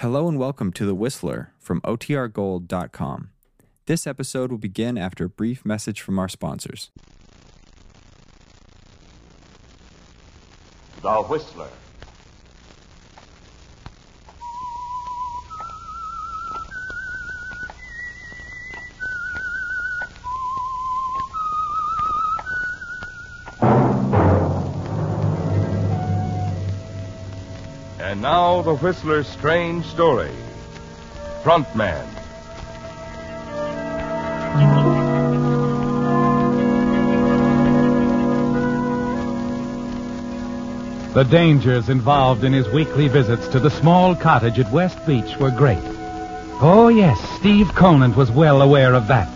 Hello and welcome to The Whistler from OTRGold.com. This episode will begin after a brief message from our sponsors. The Whistler. And now the Whistler's strange story. Frontman. The dangers involved in his weekly visits to the small cottage at West Beach were great. Oh, yes, Steve Conant was well aware of that.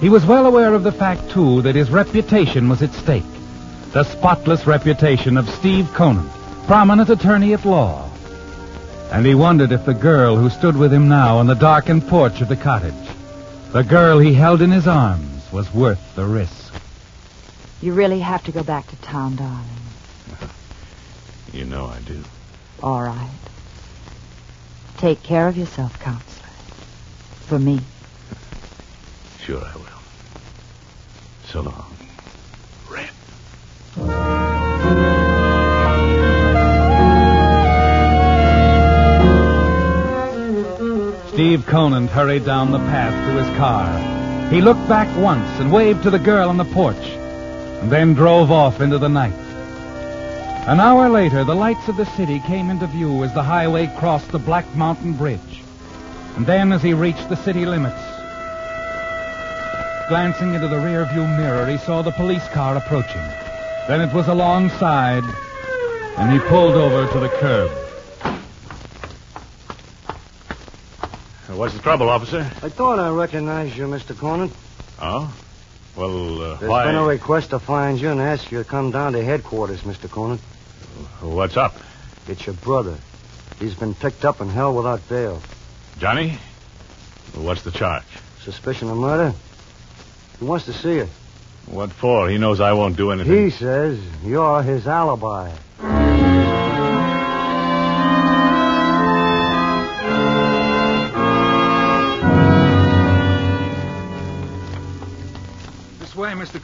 He was well aware of the fact, too, that his reputation was at stake. The spotless reputation of Steve Conant, prominent attorney at law. And he wondered if the girl who stood with him now on the darkened porch of the cottage, the girl he held in his arms, was worth the risk. You really have to go back to town, darling. You know I do. All right. Take care of yourself, counselor. For me. Sure I will. So long. Red. Steve Conant hurried down the path to his car. He looked back once and waved to the girl on the porch, and then drove off into the night. An hour later, the lights of the city came into view as the highway crossed the Black Mountain Bridge. And then, as he reached the city limits, glancing into the rearview mirror, he saw the police car approaching. Then it was alongside, and he pulled over to the curb. What's the trouble, officer? I thought I recognized you, Mr. Conant. Oh? Well, uh, There's why? been a request to find you and ask you to come down to headquarters, Mr. Conant. What's up? It's your brother. He's been picked up and held without bail. Johnny? What's the charge? Suspicion of murder? He wants to see you. What for? He knows I won't do anything. He says you're his alibi.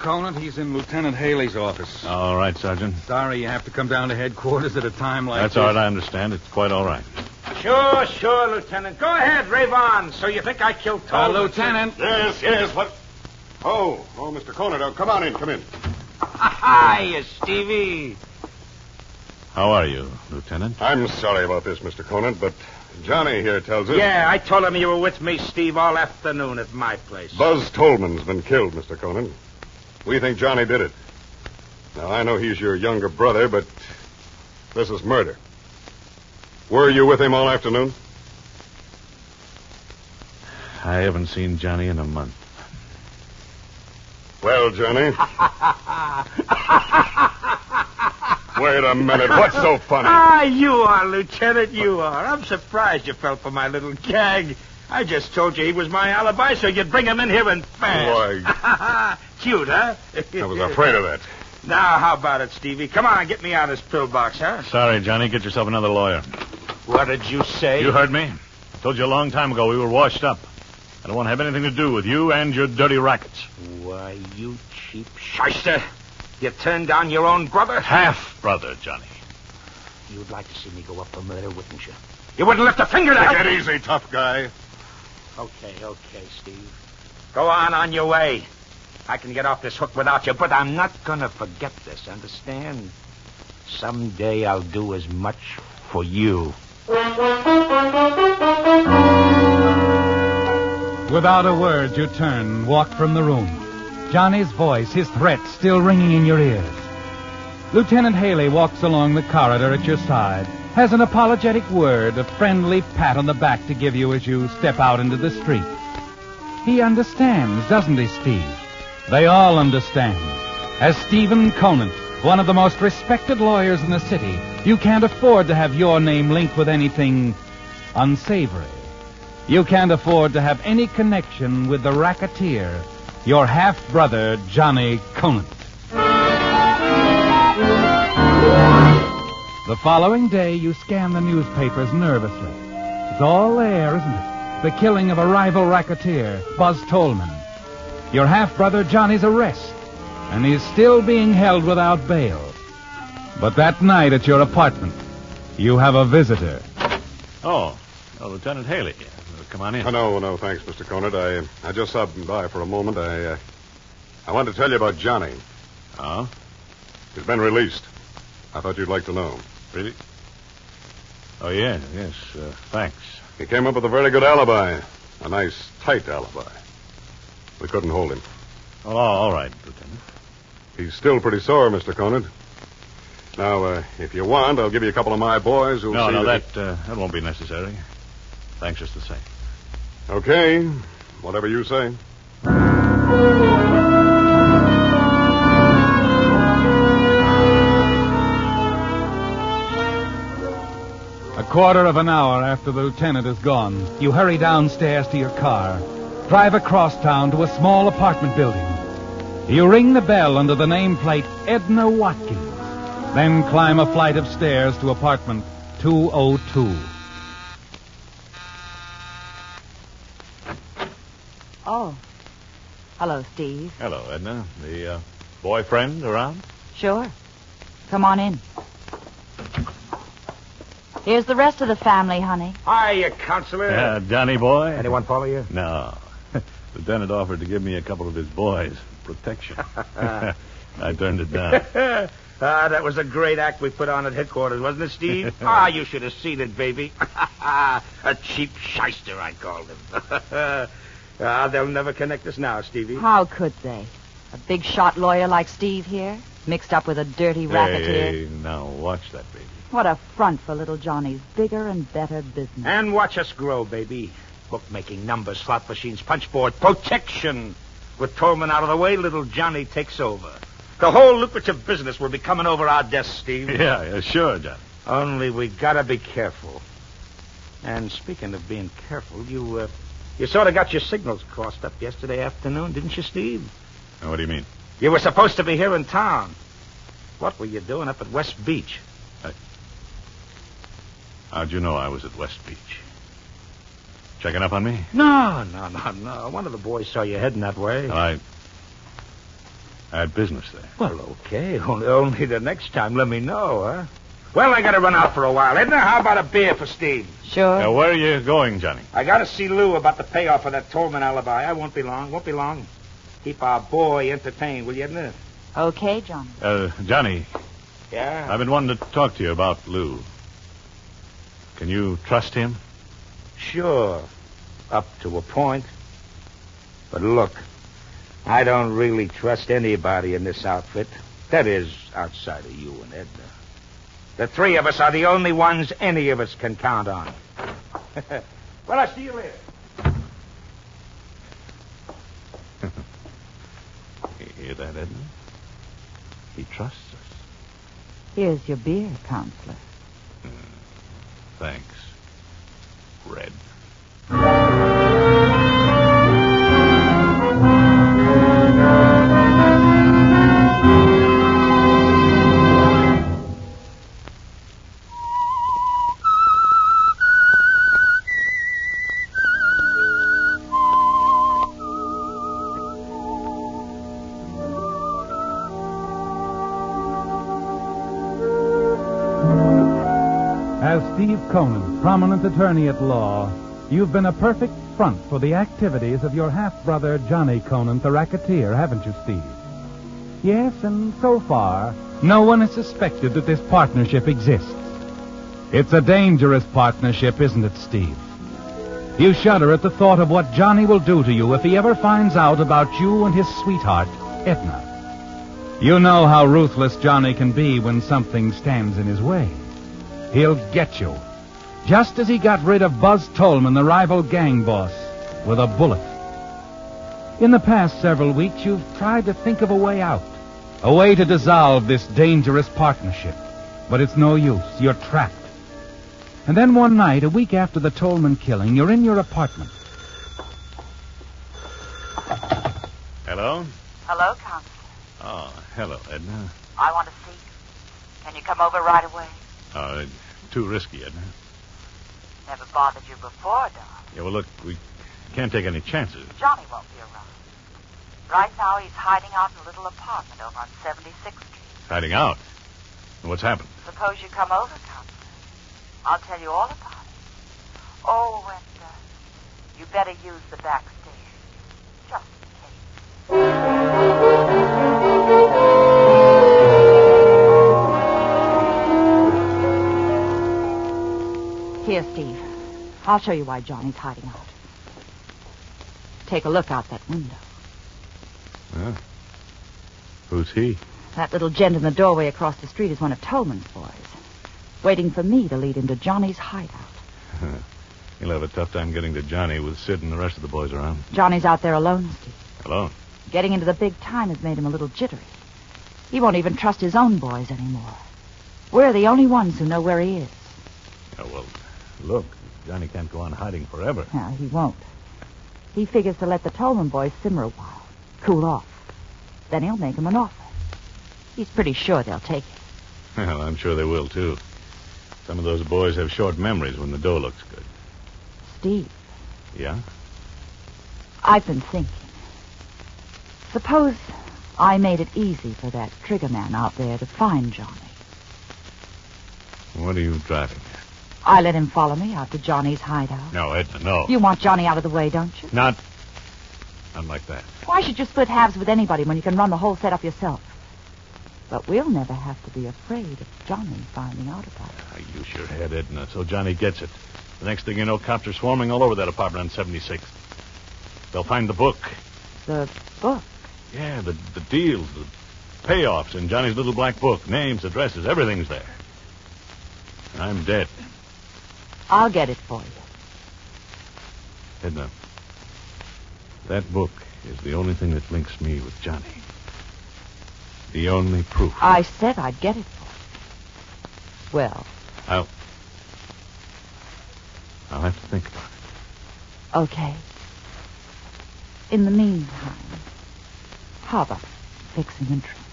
Conant. He's in Lieutenant Haley's office. All right, Sergeant. Sorry you have to come down to headquarters at a time like That's this. all right. I understand. It's quite all right. Sure, sure, Lieutenant. Go ahead, rave on. So you think I killed Uh, Toll? Lieutenant. Yes, yes. What? Oh, oh, Mr. Conant. Oh, come on in. Come in. Hi, Stevie. How are you, Lieutenant? I'm sorry about this, Mr. Conant, but Johnny here tells us. Yeah, I told him you were with me, Steve, all afternoon at my place. Buzz Tolman's been killed, Mr. Conant. We think Johnny did it. Now, I know he's your younger brother, but this is murder. Were you with him all afternoon? I haven't seen Johnny in a month. Well, Johnny. Wait a minute. What's so funny? Ah, you are, Lieutenant, you are. I'm surprised you fell for my little gag. I just told you he was my alibi so you'd bring him in here and fast. Cute, huh? I was afraid of that. Now, how about it, Stevie? Come on, get me out of this pill box, huh? Sorry, Johnny. Get yourself another lawyer. What did you say? You heard me. I told you a long time ago we were washed up. I don't want to have anything to do with you and your dirty rackets. Why, you cheap shyster. You turned down your own brother? Half brother, Johnny. You'd like to see me go up for murder, wouldn't you? You wouldn't lift a finger to Take help it me. easy, tough guy. Okay, okay, Steve. Go on on your way. I can get off this hook without you, but I'm not gonna forget this, understand? Someday I'll do as much for you. Without a word, you turn walk from the room. Johnny's voice, his threat, still ringing in your ears. Lieutenant Haley walks along the corridor at your side, has an apologetic word, a friendly pat on the back to give you as you step out into the street. He understands, doesn't he, Steve? They all understand. As Stephen Conant, one of the most respected lawyers in the city, you can't afford to have your name linked with anything unsavory. You can't afford to have any connection with the racketeer, your half brother, Johnny Conant. The following day, you scan the newspapers nervously. It's all there, isn't it? The killing of a rival racketeer, Buzz Tolman. Your half-brother Johnny's arrest. And he's still being held without bail. But that night at your apartment, you have a visitor. Oh, oh Lieutenant Haley. Come on in. Oh, no, no, thanks, Mr. Conant. I, I just stopped by for a moment. I, uh, I wanted to tell you about Johnny. Oh? He's been released. I thought you'd like to know. Really? Oh, yeah, yes. Uh, thanks. He came up with a very good alibi. A nice, tight alibi. We couldn't hold him. Oh, all right, Lieutenant. He's still pretty sore, Mr. Conant. Now, uh, if you want, I'll give you a couple of my boys who'll no, see no, that... that, uh, that won't be necessary. Thanks just the same. Okay, whatever you say. A quarter of an hour after the lieutenant is gone, you hurry downstairs to your car, drive across town to a small apartment building. You ring the bell under the nameplate Edna Watkins, then climb a flight of stairs to apartment 202. Oh. Hello, Steve. Hello, Edna. The uh, boyfriend around? Sure. Come on in. Here's the rest of the family, honey. Hiya, Counselor. Yeah, Johnny boy. Anyone follow you? No. The lieutenant offered to give me a couple of his boys. Protection. I turned it down. ah, that was a great act we put on at headquarters, wasn't it, Steve? ah, you should have seen it, baby. a cheap shyster, I called him. ah, they'll never connect us now, Stevie. How could they? A big shot lawyer like Steve here, mixed up with a dirty racketeer. Hey, now watch that, baby. What a front for little Johnny's bigger and better business. And watch us grow, baby. Bookmaking, numbers, slot machines, punchboard, protection. With Tolman out of the way, little Johnny takes over. The whole lucrative business will be coming over our desks, Steve. Yeah, yeah, sure, Johnny. Only we gotta be careful. And speaking of being careful, you uh, you sort of got your signals crossed up yesterday afternoon, didn't you, Steve? Now, what do you mean? You were supposed to be here in town. What were you doing up at West Beach? How'd you know I was at West Beach? Checking up on me? No, no, no, no. One of the boys saw you heading that way. I. I had business there. Well, okay. Only, only the next time, let me know, huh? Well, I gotta run out for a while. Edna, how about a beer for Steve? Sure. Now, where are you going, Johnny? I gotta see Lou about the payoff for that Tolman alibi. I won't be long. Won't be long. Keep our boy entertained, will you, Edna? Okay, Johnny. Uh, Johnny, Yeah. I've been wanting to talk to you about Lou. Can you trust him? Sure. Up to a point. But look, I don't really trust anybody in this outfit. That is, outside of you and Edna. The three of us are the only ones any of us can count on. well, I'll see you later. You hear that, Edna? He trusts us. Here's your beer, counselor. Hmm. Thanks. Red. Attorney at law, you've been a perfect front for the activities of your half-brother Johnny Conant, the racketeer, haven't you, Steve? Yes, and so far, no one has suspected that this partnership exists. It's a dangerous partnership, isn't it, Steve? You shudder at the thought of what Johnny will do to you if he ever finds out about you and his sweetheart, Edna. You know how ruthless Johnny can be when something stands in his way. He'll get you. Just as he got rid of Buzz Tolman, the rival gang boss, with a bullet. In the past several weeks, you've tried to think of a way out. A way to dissolve this dangerous partnership. But it's no use. You're trapped. And then one night, a week after the Tolman killing, you're in your apartment. Hello? Hello, counselor. Oh, hello, Edna. I want to see you. Can you come over right away? Uh, too risky, Edna. Never bothered you before, Don. Yeah, well, look, we can't take any chances. Johnny won't be around. Right now, he's hiding out in a little apartment over on 76th Street. Hiding out. What's happened? Suppose you come over, Counselor. I'll tell you all about it. Oh, and uh, you better use the back Here, Steve. I'll show you why Johnny's hiding out. Take a look out that window. Huh? Who's he? That little gent in the doorway across the street is one of Tolman's boys, waiting for me to lead him to Johnny's hideout. He'll have a tough time getting to Johnny with Sid and the rest of the boys around. Johnny's out there alone, Steve. Alone. Getting into the big time has made him a little jittery. He won't even trust his own boys anymore. We're the only ones who know where he is. Yeah, well, look, Johnny can't go on hiding forever. No, he won't. He figures to let the Tolman boys simmer a while, cool off. Then he'll make 'em an offer. He's pretty sure they'll take it. Well, I'm sure they will, too. Some of those boys have short memories when the dough looks good. Steve, Yeah? I've been thinking. Suppose I made it easy for that trigger man out there to find Johnny. What are you driving? I let him follow me out to Johnny's hideout. No, Edna, no. You want Johnny out of the way, don't you? Not... Not like that. Why should you split halves with anybody when you can run the whole setup yourself? But we'll never have to be afraid of Johnny finding out about it. Ah, use your head, Edna, so Johnny gets it. The next thing you know, cops are swarming all over that apartment on 76th. They'll find the book. The book. Yeah, the, the deals, the payoffs in Johnny's little black book. Names, addresses, everything's there. I'm dead. I'll get it for you. Edna, uh, that book is the only thing that links me with Johnny. The only proof. I said I'd get it for you. Well, I'll... I'll have to think about it. okay. In the meantime, how about fixing a drink?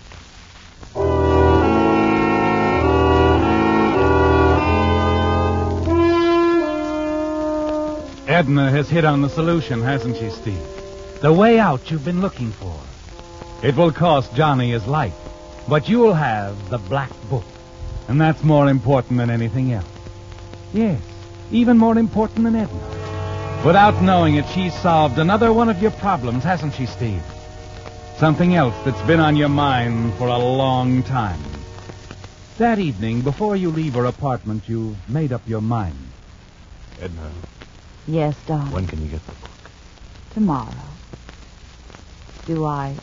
Edna has hit on the solution, hasn't she, Steve? The way out you've been looking for. It will cost Johnny his life, but you'll have the black book. And that's more important than anything else. Yes, even more important than Edna. Without knowing it, she's solved another one of your problems, hasn't she, Steve? Something else that's been on your mind for a long time. That evening, before you leave her apartment, you've made up your mind. Edna, Yes, darling. when can you get the book? Tomorrow. Do I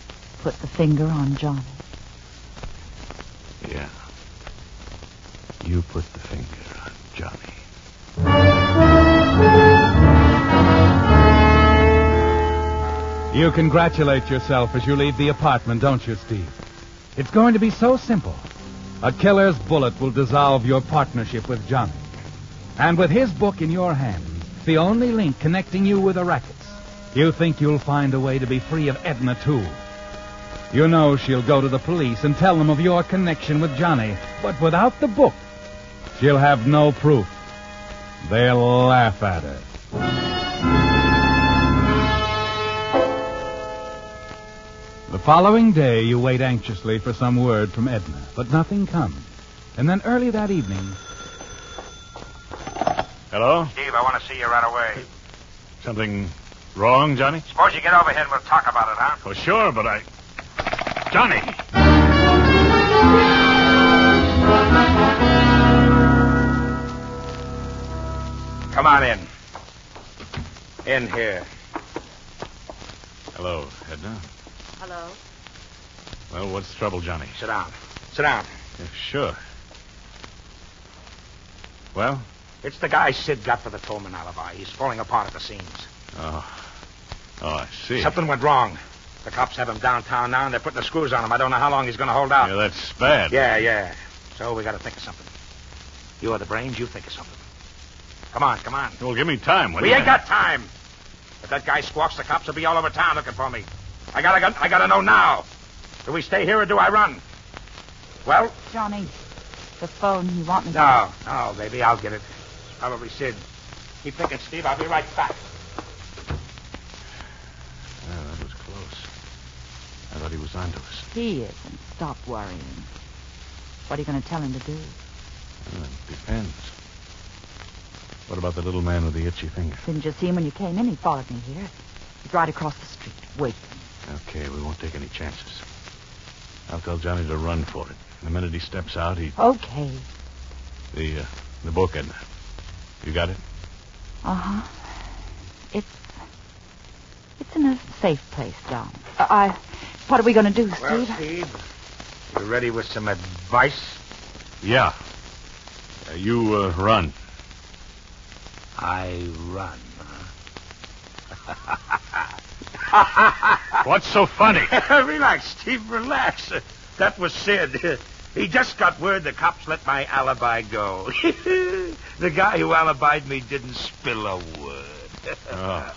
put the finger on Johnny? Yeah. You put the finger on Johnny. You congratulate yourself as you leave the apartment, don't you, Steve? It's going to be so simple. A killer's bullet will dissolve your partnership with Johnny. And with his book in your hands, the only link connecting you with the rackets, you think you'll find a way to be free of Edna, too. You know she'll go to the police and tell them of your connection with Johnny, but without the book, she'll have no proof. They'll laugh at her. The following day, you wait anxiously for some word from Edna, but nothing comes. And then early that evening, Hello? Steve, I want to see you right away. Something wrong, Johnny? Suppose you get over here and we'll talk about it, huh? Oh, sure, but I. Johnny! Come on in. In here. Hello, Edna. Hello? Well, what's the trouble, Johnny? Sit down. Sit down. Yeah, sure. Well? It's the guy Sid got for the Tolman alibi. He's falling apart at the seams. Oh. Oh, I see. Something went wrong. The cops have him downtown now, and they're putting the screws on him. I don't know how long he's going to hold out. Yeah, that's bad. Yeah, yeah. So we got to think of something. You are the brains. You think of something. Come on, come on. Well, give me time. What do we you ain't have? got time. If that guy squawks, the cops will be all over town looking for me. I gotta, I gotta know now. Do we stay here or do I run? Well, Johnny, the phone you want me to... no, no, baby, I'll get it. It's probably Sid. Keep thinking, Steve. I'll be right back. Yeah, that was close. I thought he was onto us. He isn't. Stop worrying. What are you going to tell him to do? Well, it depends. What about the little man with the itchy finger? Didn't you see him when you came in? He followed me here. He's right across the street, waiting. Okay, we won't take any chances. I'll tell Johnny to run for it. The minute he steps out, he... Okay. The, uh, the book, Edna. You got it? Uh-huh. It's... It's in a safe place, Don. Uh, I... What are we going to do, Well, Steve? Steve, you ready with some advice? Yeah. Uh, you, uh, run. I run. What's so funny? relax, Steve, relax. Uh, That was Sid. He just got word the cops let my alibi go. the guy who alibied me didn't spill a word.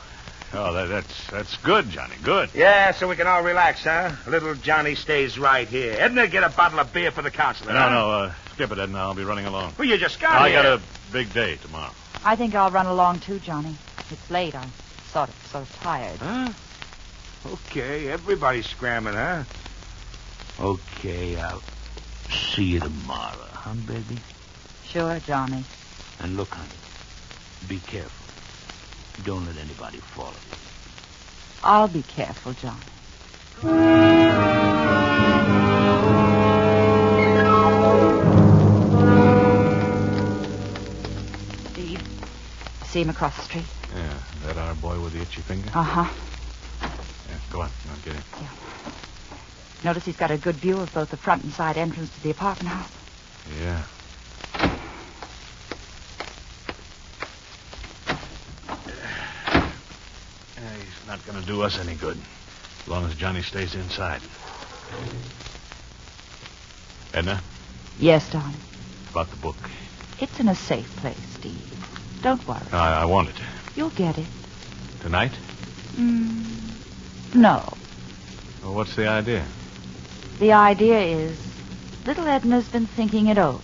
Oh, oh that, that's that's good, Johnny. Good. Yeah, so we can all relax, huh? Little Johnny stays right here. Edna, get a bottle of beer for the counselor. No, huh? no, uh, skip it, Edna. I'll be running along. Well, you just got I here. got a big day tomorrow. I think I'll run along too, Johnny. It's late. I'm sort of sort of tired. Huh? Okay, everybody's scrambling, huh? Okay, I'll see you tomorrow, huh, baby? Sure, Johnny. And look, honey, be careful. Don't let anybody follow you. I'll be careful, Johnny. Steve, see him across the street? Yeah, that our boy with the itchy finger? Uh-huh. Yeah, go on. I'll get in. Notice he's got a good view of both the front and side entrance to the apartment house. Yeah. Yeah, he's not going to do us any good. As long as Johnny stays inside. Edna, Yes, darling. about the book. It's in a safe place, Steve. Don't worry. I, I want it. You'll get it. Tonight? Mm, no. Well, what's the idea? The idea is little Edna's been thinking it over.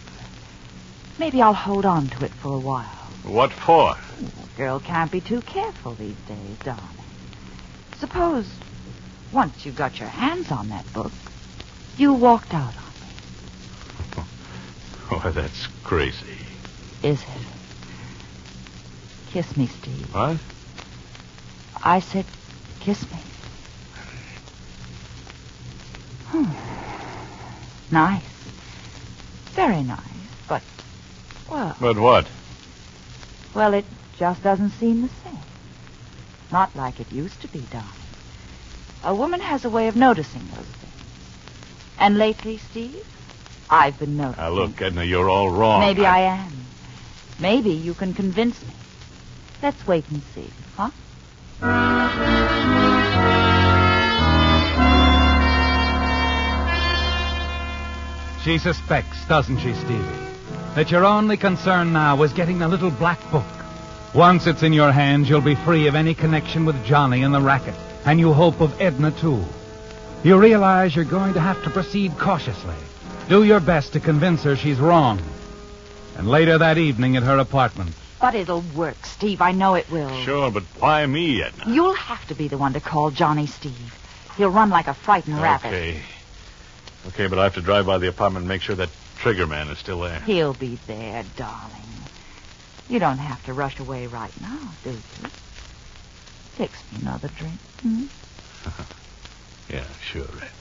Maybe I'll hold on to it for a while. What for? A girl can't be too careful these days, darling. Suppose once you got your hands on that book, you walked out on me. Oh, that's crazy. Is it? Kiss me, Steve. What? I said, kiss me. Nice. Very nice, but, well, But what? well, it just doesn't seem the same. Not like it used to be, darling. A woman has a way of noticing those things. And lately, Steve, I've been noticing. Now, look, Edna, you're all wrong. Maybe I am. Maybe you can convince me. Let's wait and see, huh? She suspects, doesn't she, Stevie, that your only concern now is getting the little black book. Once it's in your hands, you'll be free of any connection with Johnny and the racket, and you hope of Edna, too. You realize you're going to have to proceed cautiously. Do your best to convince her she's wrong. And later that evening at her apartment, But it'll work, Steve. I know it will. Sure, but why me, Edna? You'll have to be the one to call Johnny Steve. He'll run like a frightened rabbit. Okay. Okay, but I have to drive by the apartment and make sure that trigger man is still there. He'll be there, darling. You don't have to rush away right now, do you? Fix me another drink. Hmm? Yeah, sure, Red.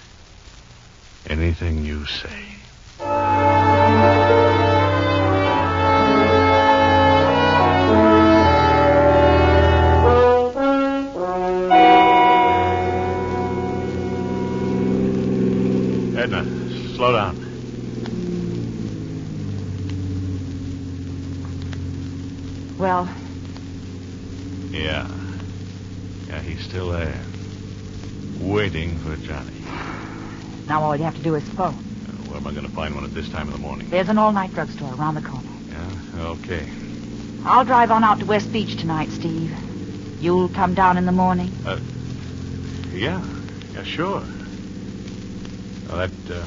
Anything you say. All you have to do is phone. Uh, Where am I going to find one at this time of the morning? There's an all-night drugstore around the corner. Yeah, okay. I'll drive on out to West Beach tonight, Steve. You'll come down in the morning. Uh, Yeah, yeah, sure. That uh,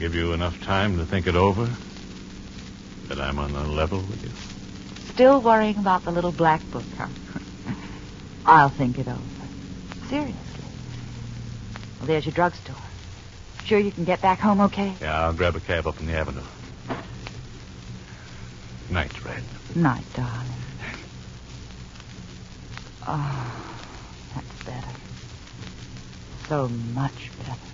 give you enough time to think it over? That I'm on the level with you? still worrying about the little black book, huh? I'll think it over. Seriously. Well, there's your drugstore. Sure you can get back home okay? Yeah, I'll grab a cab up in the avenue. Night, Red. Night, darling. Oh, that's better. So much better.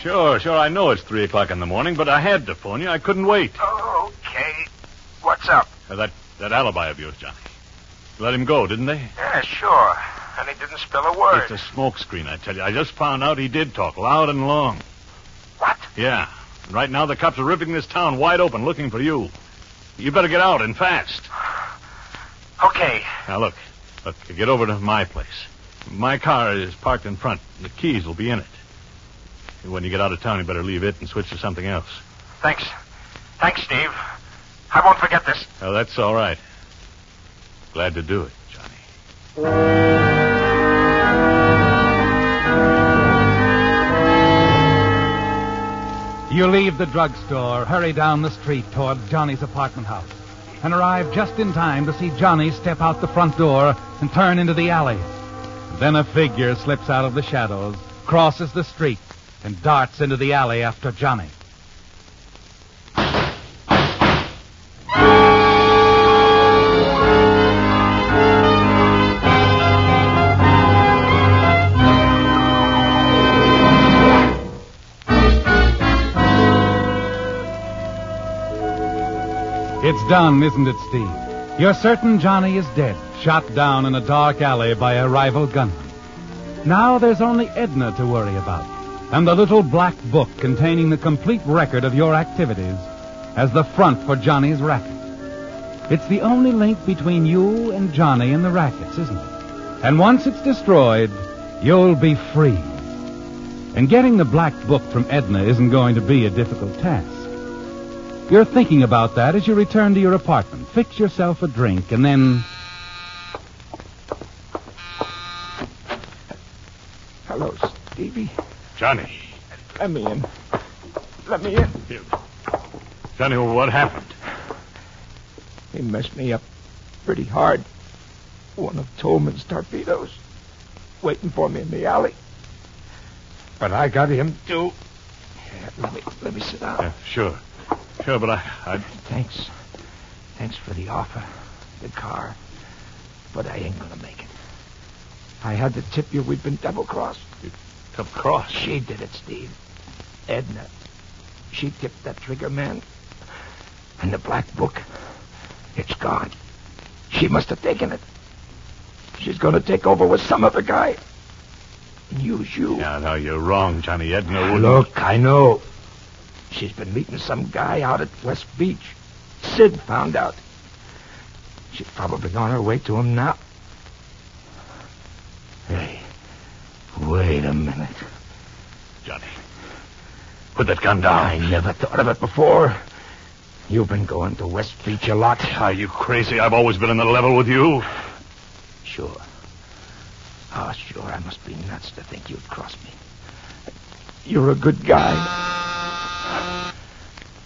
Sure, sure, I know it's 3 o'clock in the morning, but I had to phone you. I couldn't wait. Oh, okay. What's up? Uh, that, that alibi of yours, Johnny. Let him go, didn't they? Yeah, sure. And he didn't spill a word. It's a smokescreen, I tell you. I just found out he did talk loud and long. What? Yeah. And right now the cops are ripping this town wide open looking for you. You better get out and fast. Okay. Now look, look, get over to my place. My car is parked in front. The keys will be in it. When you get out of town, you better leave it and switch to something else. Thanks. Thanks, Steve. I won't forget this. Well, that's all right. Glad to do it, Johnny. You leave the drugstore, hurry down the street toward Johnny's apartment house, and arrive just in time to see Johnny step out the front door and turn into the alley. Then a figure slips out of the shadows, crosses the street, and darts into the alley after Johnny. It's done, isn't it, Steve? You're certain Johnny is dead, shot down in a dark alley by a rival gunman. Now there's only Edna to worry about, and the little black book containing the complete record of your activities as the front for Johnny's racket. It's the only link between you and Johnny and the rackets, isn't it? And once it's destroyed, you'll be free. And getting the black book from Edna isn't going to be a difficult task. You're thinking about that as you return to your apartment. Fix yourself a drink and then. Hello, Stevie. Johnny. Let me in. Let me in. Here. Johnny, what happened? He messed me up pretty hard. One of Tolman's torpedoes waiting for me in the alley. But I got him too. Let me let me sit down. Yeah, sure. Sure, but I, I. Thanks. Thanks for the offer. The car. But I ain't gonna make it. I had to tip you we'd been double crossed. Double crossed? She did it, Steve. Edna. She tipped that trigger man. And the black book. It's gone. She must have taken it. She's gonna take over with some other guy. And use you. Yeah, no, you're wrong, Johnny. Edna wouldn't. Look, I know. She's been meeting some guy out at West Beach. Sid found out. She's probably on her way to him now. Hey, wait a minute. Johnny. Put that gun down. I never thought of it before. You've been going to West Beach a lot. Are you crazy? I've always been on the level with you. Sure. Oh, sure. I must be nuts to think you'd cross me. You're a good guy.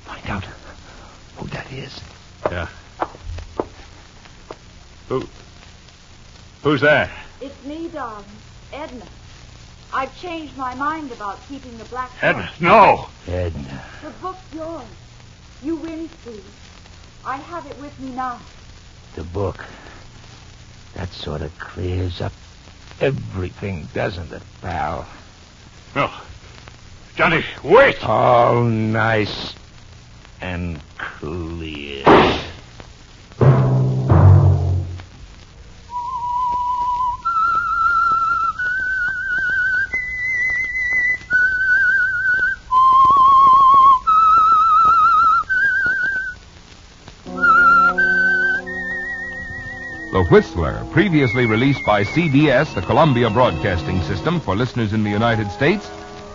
Find out who that is. Yeah. Who? Who's that? It's me, darling. Edna. I've changed my mind about keeping the black book. Edna. No. Edna. The book's yours. You win, Steve. I have it with me now. The book. That sort of clears up everything, doesn't it, pal? No. Johnny, wait. All nice and clear. The Whistler, previously released by CBS, the Columbia Broadcasting System, for listeners in the United States,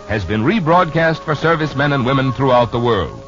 has been rebroadcast for servicemen and women throughout the world.